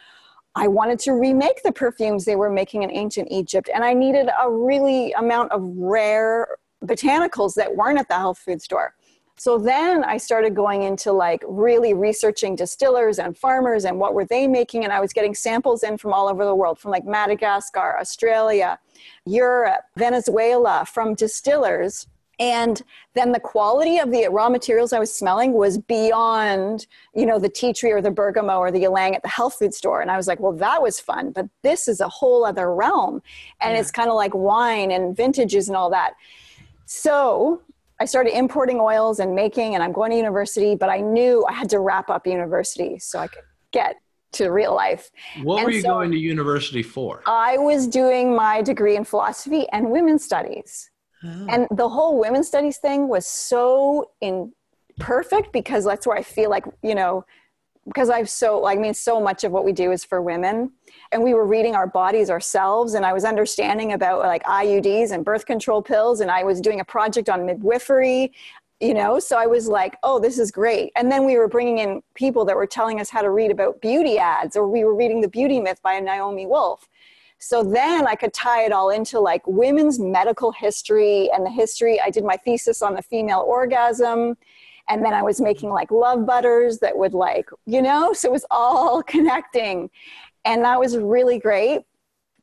I wanted to remake the perfumes they were making in ancient Egypt. And I needed a really amount of rare botanicals that weren't at the health food store. So then I started going into like really researching distillers and farmers and what were they making. And I was getting samples in from all over the world, from like Madagascar, Australia, Europe, Venezuela, from distillers. And then the quality of the raw materials I was smelling was beyond, you know, the tea tree or the bergamot or the ylang at the health food store. And I was like, well, that was fun, but this is a whole other realm. And yeah. it's kind of like wine and vintages and all that. So I started importing oils and making, and I'm going to university, but I knew I had to wrap up university so I could get to real life. What and were you so going to university for? I was doing my degree in philosophy and women's studies. Oh. And the whole women's studies thing was so in perfect because that's where I feel like, you know, because I've so, I mean, so much of what we do is for women. And we were reading our bodies ourselves, and I was understanding about like IUDs and birth control pills, and I was doing a project on midwifery, you know. So I was like, oh, this is great. And then we were bringing in people that were telling us how to read about beauty ads, or we were reading The Beauty Myth by Naomi Wolf. So then I could tie it all into like women's medical history and the history. I did my thesis on the female orgasm and then I was making like love butters that would like, you know, so it was all connecting. And that was really great.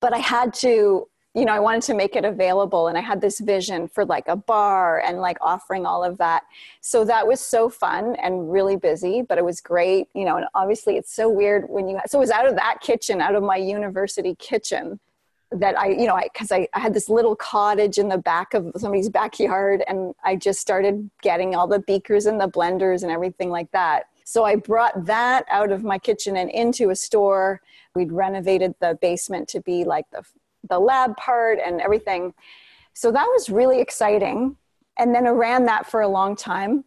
But I had to, you know, I wanted to make it available and I had this vision for like a bar and like offering all of that. So that was so fun and really busy, but it was great, you know, and obviously it's so weird when you, so it was out of that kitchen, out of my university kitchen that I, you know, I, cause I, I had this little cottage in the back of somebody's backyard and I just started getting all the beakers and the blenders and everything like that. So I brought that out of my kitchen and into a store. We'd renovated the basement to be like the, the lab part and everything. So that was really exciting. And then I ran that for a long time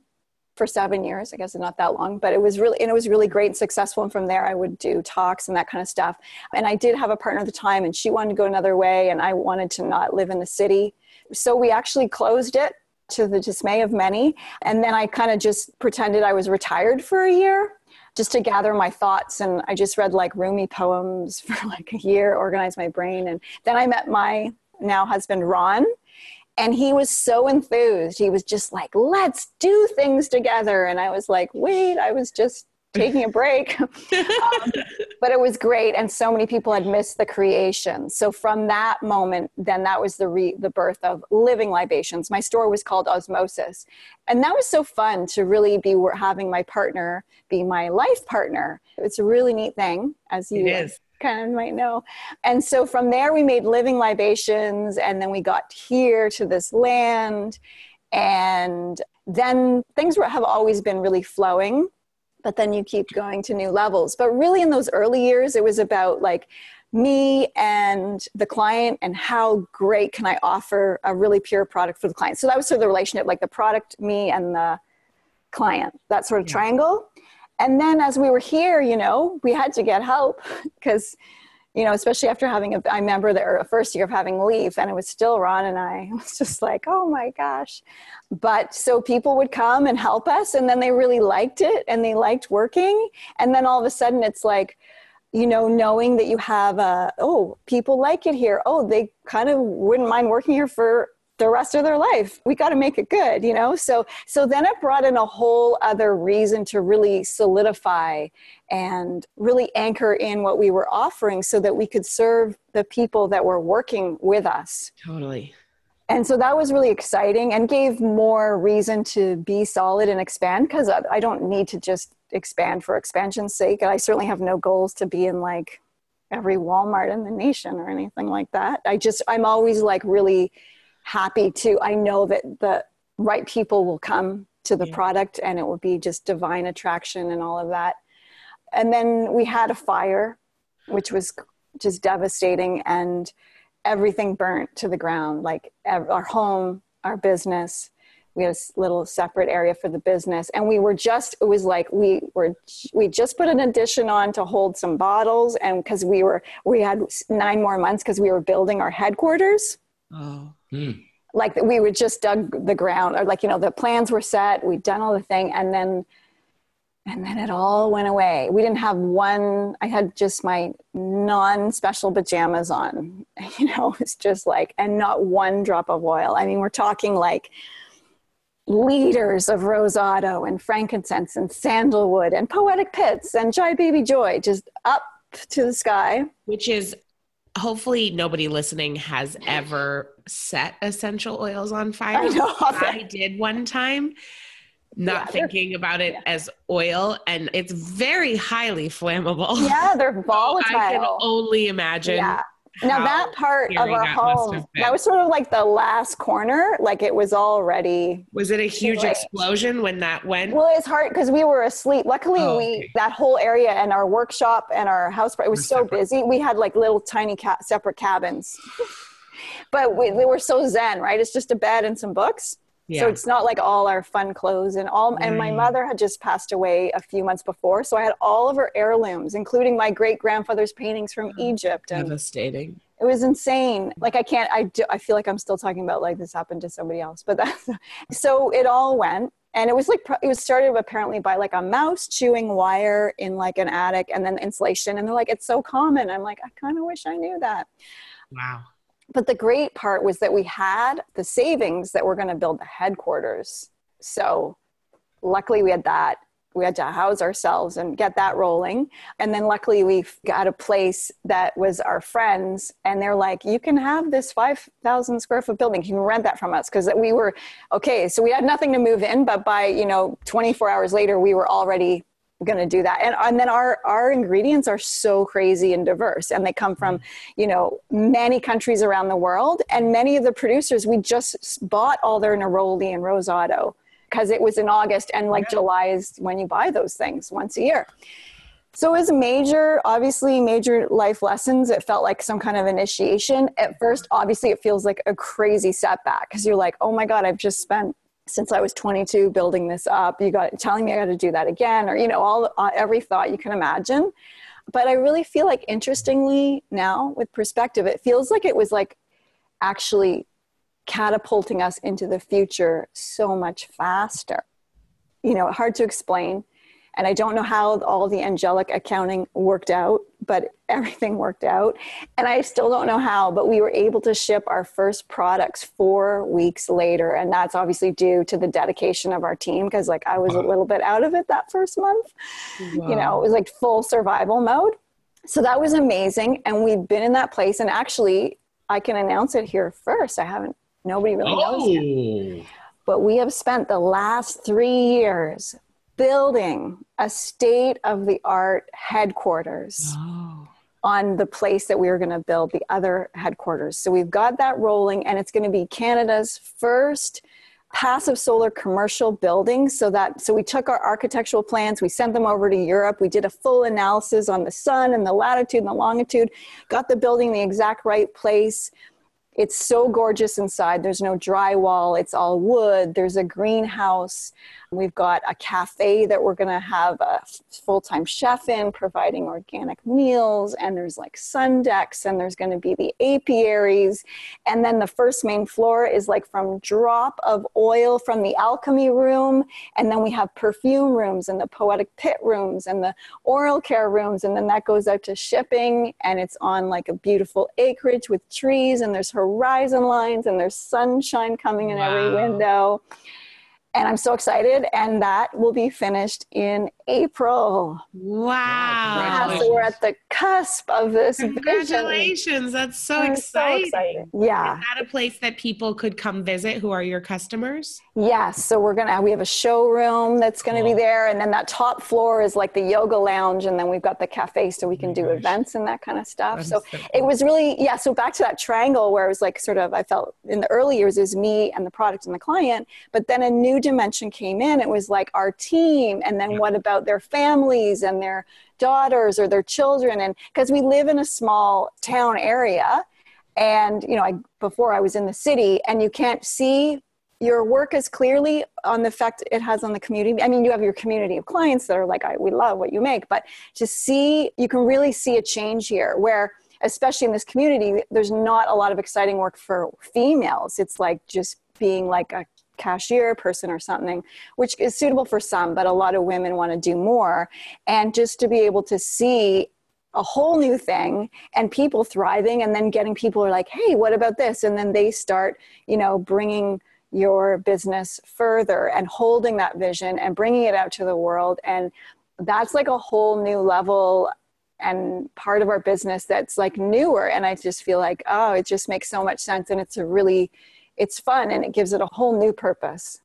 for seven years. I guess it's not that long, but it was really and it was really great and successful. And from there, I would do talks and that kind of stuff. And I did have a partner at the time, and she wanted to go another way, and I wanted to not live in the city. So we actually closed it to the dismay of many. And then I kind of just pretended I was retired for a year just to gather my thoughts. And I just read like Rumi poems for like a year, organized my brain. And then I met my now husband, Ron and he was so enthused. He was just like let's do things together. And i was like wait i was just taking a break. Um, but it was great. And so many people had missed the creation. So from that moment then that was the re- the birth of living libations. My store was called osmosis. And that was so fun to really be having my partner be my life partner. It's a really neat thing as you kind of might know. And so from there, we made living libations, and then we got here to this land. And then things were, have always been really flowing, but then you keep going to new levels. But really, in those early years, it was about like me and the client and how great can I offer a really pure product for the client. So that was sort of the relationship, like the product, me, and the client, that sort of yeah. triangle and then as we were here, you know, we had to get help because, you know, especially after having a, I remember the er, first year of having leave and it was still Ron and I. It was just like, oh my gosh. But so people would come and help us and then they really liked it and they liked working. And then all of a sudden it's like, you know, knowing that you have a, oh, people like it here. Oh, they kind of wouldn't mind working here for the rest of their life. We got to make it good you know? So so then it brought in a whole other reason to really solidify and really anchor in what we were offering so that we could serve the people that were working with us. Totally. And so that was really exciting and gave more reason to be solid and expand because i don't need to just expand for expansion's sake. I certainly have no goals to be in like every walmart in the nation or anything like that. I just i'm always like really happy to i know that the right people will come to the yeah. product and it will be just divine attraction and all of that. And then we had a fire which was just devastating and everything burnt to the ground like our home our business. We had a little separate area for the business and we were just it was like we were we just put an addition on to hold some bottles and because we were we had nine more months because we were building our headquarters Oh. Hmm. like we would just dug the ground or like you know the plans were set we'd done all the thing and then and then it all went away. We didn't have one i had just my non-special pajamas on you know it's just like and not one drop of oil. I mean we're talking like liters of rose otto and frankincense and sandalwood and poetic pits and joy baby joy just up to the sky. Which is hopefully nobody listening has ever set essential oils on fire. I know. I did one time, not Yeah. thinking about it as oil, and it's very highly flammable. yeah they're volatile. I can only imagine. Yeah. Now that part of our home, that was sort of like the last corner. Like it was already. Was it a huge Right. explosion when that went? Well, it's hard because we were asleep. Luckily, Oh, we that whole area and our workshop and our house it was Were so separate. busy. We had like little tiny ca- separate cabins, but we, they were so zen. Right? It's just a bed and some books. Yeah. So it's not like all our fun clothes and all. And my Mm. mother had just passed away a few months before, so I had all of her heirlooms, including my great grandfather's paintings from Egypt and devastating. it was insane like i can't i do i feel like i'm still talking about like this happened to somebody else but that's so it all went and it was like it was started apparently by like a mouse chewing wire in like an attic and then insulation and they're like it's so common i'm like i kind of wish i knew that Wow. But the great part was that we had the savings that we're going to build the headquarters. So luckily we had that we had to house ourselves and get that rolling. And then luckily we got a place that was our friends and they're like you can have this 5000 square foot building. You can rent that from us? Because we were okay so we had nothing to move in but by you know 24 hours later we were already going to do that. And, and then our our ingredients are so crazy and diverse and they come from mm-hmm. you know many countries around the world and many of the producers we just bought all their neroli and rose otto because it was in august and like july is when you buy those things once a year. So it was major obviously major life lessons. It felt like some kind of initiation. At first obviously it feels like a crazy setback because you're like oh my god i've just spent since I was 22 building this up. You got telling me I got to do that again, or you know, all uh, every thought you can imagine. But I really feel like, interestingly, now with perspective, it feels like it was like actually catapulting us into the future so much faster. You know, hard to explain. And I don't know how all the angelic accounting worked out, but everything worked out. And I still don't know how, but we were able to ship our first products four weeks later. And that's obviously due to the dedication of our team because, like, I was a little bit out of it that first month. You know, it was like full survival mode. So that was amazing. And we've been in that place. And actually, I can announce it here first. I haven't, nobody really knows yet Oh, but we have spent the last three years building a state of the art headquarters Oh. on the place that we were going to build the other headquarters. So we've got that rolling, and it's going to be Canada's first passive solar commercial building so that so we took our architectural plans we sent them over to europe we did a full analysis on the sun and the latitude and the longitude got the building the exact right place it's so gorgeous inside. There's no drywall, it's all wood. There's a greenhouse. We've got a cafe that we're going to have a full time chef in providing organic meals. And there's like sun decks, and there's going to be the apiaries. And then the first main floor is like from drop of oil from the alchemy room. And then we have perfume rooms and the poetic pit rooms and the oral care rooms. And then that goes out to shipping, and it's on like a beautiful acreage with trees, and there's horizon lines, and there's sunshine coming in every window. And I'm so excited, and that will be finished in April. Wow. Yeah, so we're at the cusp of this vision. Congratulations. That's so I'm exciting. Yeah. Is that a place that people could come visit who are your customers? Yes, so we're gonna we have a showroom that's gonna be there, and then that top floor is like the yoga lounge, and then we've got the cafe, so we can do events and that kind of stuff. That So is so it was really yeah. So back to that triangle where it was like sort of I felt in the early years is me and the product and the client, but then a new dimension came in. It was like our team, and then what about their families and their daughters or their children, and because we live in a small town area and you know I, before i was in the city and you can't see your work as clearly on the effect it has on the community. I mean you have your community of clients that are like I, we love what you make. But to see you can really see a change here where especially in this community, there's not a lot of exciting work for females. It's like just being like a cashier person or something, which is suitable for some, but a lot of women want to do more. And just to be able to see a whole new thing and people thriving and then getting people are like hey what about this? And then they start you know bringing your business further and holding that vision and bringing it out to the world. And that's like a whole new level and part of our business that's like newer. And i just feel like oh it just makes so much sense and it's a really it's fun and it gives it a whole new purpose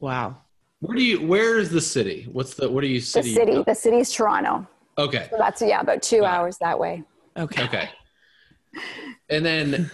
Wow. Where do you? Where is the city? What's the? What are you City? the city? The city the city's toronto Okay. so that's yeah about two Got it. hours that way Okay. Okay. And then,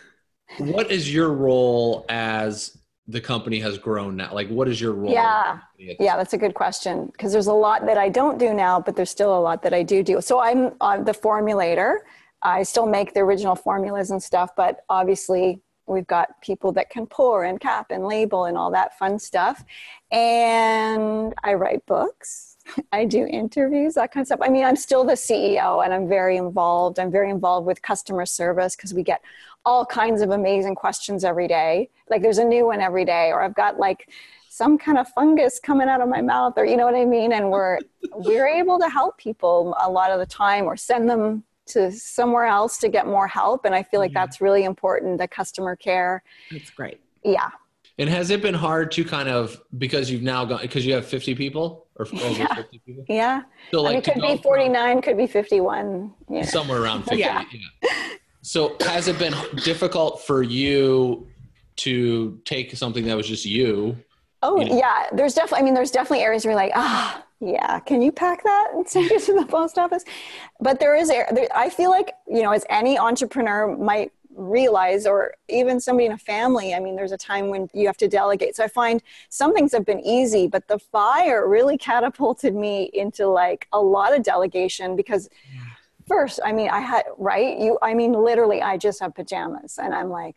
what is your role as the company has grown now? Like, what is your role? Yeah. Yeah, that's a good question because there's a lot that I don't do now, but there's still a lot that I do do. So I'm uh, the formulator. I still make the original formulas and stuff, but obviously we've got people that can pour and cap and label and all that fun stuff. And I write books. I do interviews, that kind of stuff. I mean, I'm still the CEO and I'm very involved. I'm very involved with customer service because we get all kinds of amazing questions every day. Like there's a new one every day, or I've got like some kind of fungus coming out of my mouth, or you know what I mean? And we're we're able to help people a lot of the time or send them to somewhere else to get more help. And I feel like Yeah. that's really important, the customer care. That's great. Yeah. And has it been hard to kind of because you've now got because you have fifty people or over Yeah. fifty people? Yeah. So like it could be 49, could be 51. Yeah. somewhere around fifty. Yeah. yeah. So has it been difficult for you to take something that was just you? Oh Yeah. yeah, there's definitely. I mean, there's definitely areas where you're like, ah, yeah, can you pack that and send it to the post office? But there is, ar- I feel like you know, as any entrepreneur might realize, or even somebody in a family. I mean, there's a time when you have to delegate. So I find some things have been easy, but the fire really catapulted me into like a lot of delegation because. First, I mean, I had right. You, I mean, literally, I just have pajamas, and I'm like,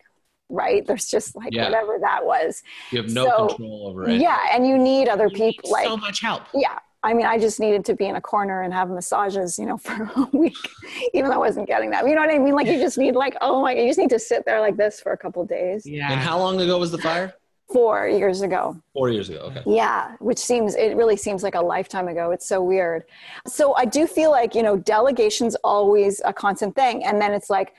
right. There's just like Yeah. whatever that was. You have no So, control over it. Yeah, and you need other You need people like so much help. yeah. I mean, I just needed to be in a corner and have massages, you know, for a week, even though I wasn't getting that. You know what I mean? Like you just need like, oh my, god, you just need to sit there like this for a couple days. Yeah. And how long ago was the fire? Four years ago. Four years ago. Okay. Yeah, which seems it really seems like a lifetime ago. It's so weird. So I do feel like, you know, delegation's always a constant thing. And then it's like,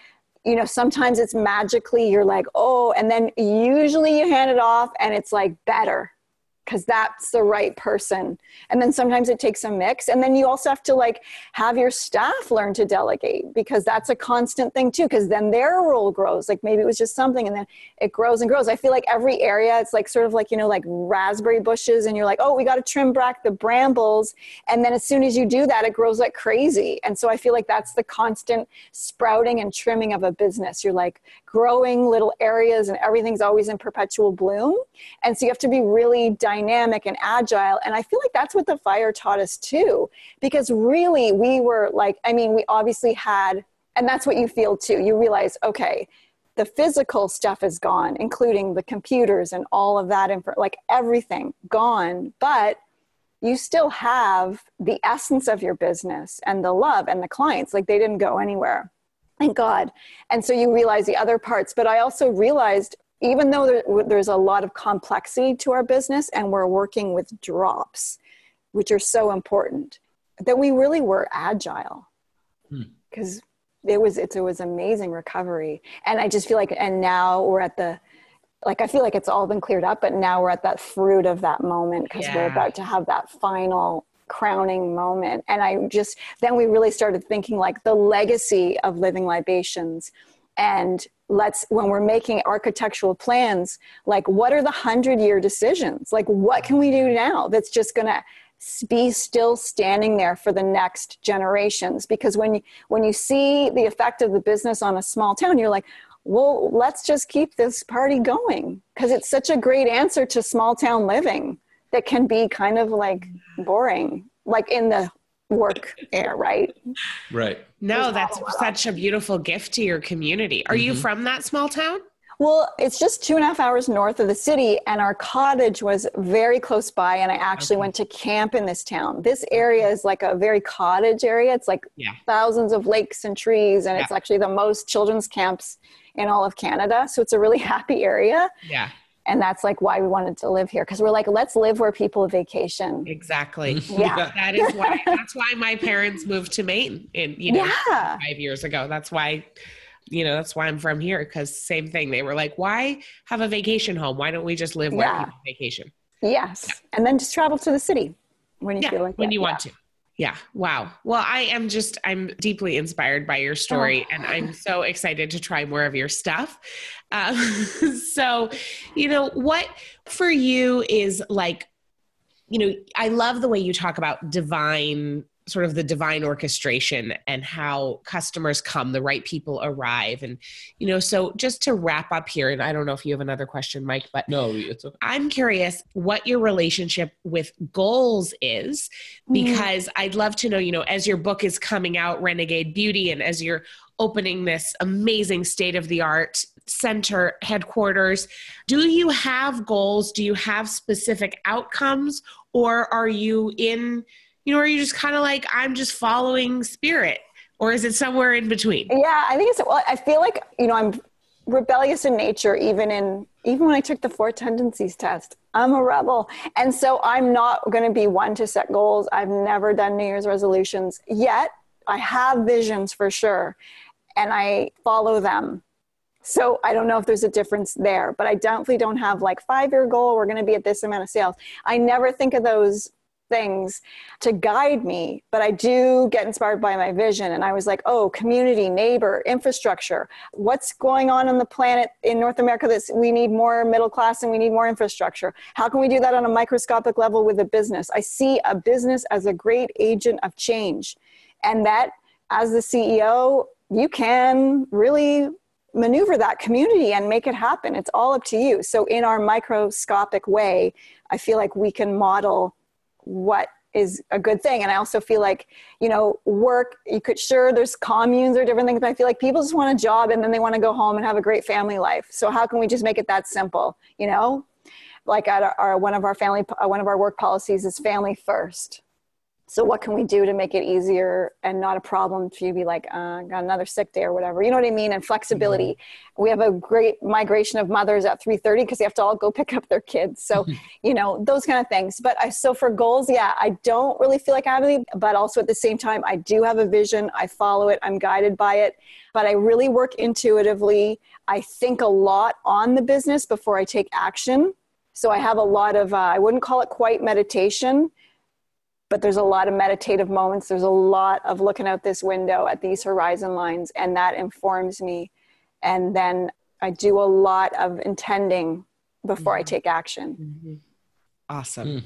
you know, sometimes it's magically you're like, oh, and then usually you hand it off and it's like better because that's the right person. And then sometimes it takes a mix. And then you also have to like have your staff learn to delegate because that's a constant thing too, because then their role grows. Like maybe it was just something and then it grows and grows. I feel like every area, it's like sort of like, you know, like raspberry bushes and you're like, oh, we got to trim back the brambles. And then as soon as you do that, it grows like crazy. And so I feel like that's the constant sprouting and trimming of a business. You're like growing little areas and everything's always in perpetual bloom. And so you have to be really dynamic and agile. And I feel like that's what the fire taught us too, because really we were like, I mean, we obviously had, and that's what you feel too. You realize, okay, the physical stuff is gone, including the computers and all of that, info, like everything gone. But you still have the essence of your business and the love and the clients. Like they didn't go anywhere. Thank God. And so you realize the other parts. But I also realized, even though there, there's a lot of complexity to our business and we're working with drops, which are so important, that we really were agile hmm. because it was it, was amazing recovery. And I just feel like, and now we're at the like I feel like it's all been cleared up, but now we're at that fruit of that moment because we're about to have that final crowning moment. And I just then we really started thinking like the legacy of living libations. And let's when we're making architectural plans like what are the 100 year decisions? Like what can we do now that's just going to be still standing there for the next generations? Because when you when you see the effect of the business on a small town you're like well let's just keep this party going. Because it's such a great answer to small town living that can be kind of like boring like in the work air right Right. No, There's that's a such a beautiful gift to your community. Are you Mhm. from that small town? Well, it's just two and a half hours north of the city, and our cottage was very close by. And I actually went to camp in this town. This area is like a very cottage area. It's like Yeah. thousands of lakes and trees, and it's actually the most children's camps in all of Canada. So it's a really happy area. Yeah, And that's like why we wanted to live here because we're like, let's live where people vacation. exactly. Yeah. that is why. That's why my parents moved to Maine, in you know, Yeah. five years ago. That's why. You know, that's why I'm from here because same thing. They were like, "Why have a vacation home? Why don't we just live where Yeah. people vacation?" Yes. And then just travel to the city when you yeah, feel like when that. you Yeah. want to. Yeah. Wow. Well, I am just, I'm deeply inspired by your story Oh. and I'm so excited to try more of your stuff. Um, so, you know, what for you is like, you know, I love the way you talk about divine sort of the divine orchestration and how customers come the right people arrive and you know so just to wrap up here and i don't know if you have another question mike but No, it's okay. I'm curious what your relationship with goals is mm. because I'd love to know, you know, as your book is coming out, Renegade Beauty, and as you're opening this amazing state of the art center headquarters, do you have goals? Do you have specific outcomes? Or are you in, you know, are you just kind of like, I'm just following spirit? Or is it somewhere in between? Yeah, I think it's well, I feel like, you know, I'm rebellious in nature even in even when I took the four tendencies test. I'm a rebel. And so I'm not going to be one to set goals. I've never done New Year's resolutions yet. I have visions for sure and I follow them. So I don't know if there's a difference there, but I definitely don't have like five year goal. We're going to be at this amount of sales. I never think of those things to guide me, but I do get inspired by my vision. And I was like, oh, community, neighbor, infrastructure. What's going on on the planet in North America that we need more middle class and we need more infrastructure? How can we do that on a microscopic level with a business? I see a business as a great agent of change. And that, as the CEO, you can really maneuver that community and make it happen. It's all up to you. So, in our microscopic way, I feel like we can model what is a good thing. And I also feel like, you know, work, you could sure there's communes or different things, but I feel like people just want a job and then they want to go home and have a great family life. So how can we just make it that simple? You know, like at our, our one of our family, uh, one of our work policies is family first. So what can we do to make it easier and not a problem for you to be like, uh, got another sick day or whatever? You know what I mean? And flexibility. We have a great migration of mothers at 3:30 because they have to all go pick up their kids. So, you know, those kind of things. But I so for goals, yeah, I don't really feel like I have any, but also at the same time, I do have a vision. I follow it. I'm guided by it. But I really work intuitively. I think a lot on the business before I take action. So I have a lot of, uh, I wouldn't call it quite meditation, but there's a lot of meditative moments. There's a lot of looking out this window at these horizon lines, and that informs me. And then I do a lot of intending before I mm-hmm. take action. Mm-hmm. Awesome. Mm.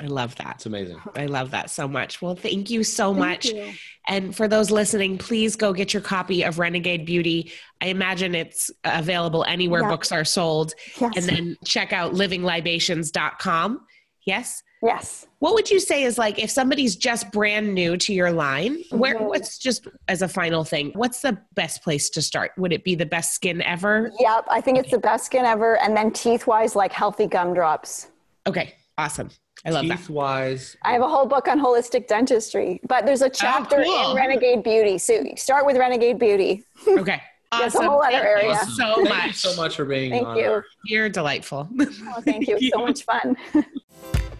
I love that. It's amazing. I love that so much. Well, thank you so much. you. And for those listening, please go get your copy of Renegade Beauty. I imagine it's available anywhere Yeah. books are sold. Yes. And then check out livinglibations.com. Yes. Yes. What would you say is like if somebody's just brand new to your line, where Mhm. what's just as a final thing, what's the best place to start? Would it be the best skin ever? Yep. I think it's the best skin ever. And then teeth wise, like healthy gumdrops. Okay, awesome. I love that. Teeth wise, I have a whole book on holistic dentistry, but there's a chapter cool. in Renegade Beauty. So you start with Renegade Beauty. Okay. There's a Awesome. whole other Thank area. you Awesome. so thank much. you so much for being Thank on. you. You're delightful. Oh, thank you. It's so much fun.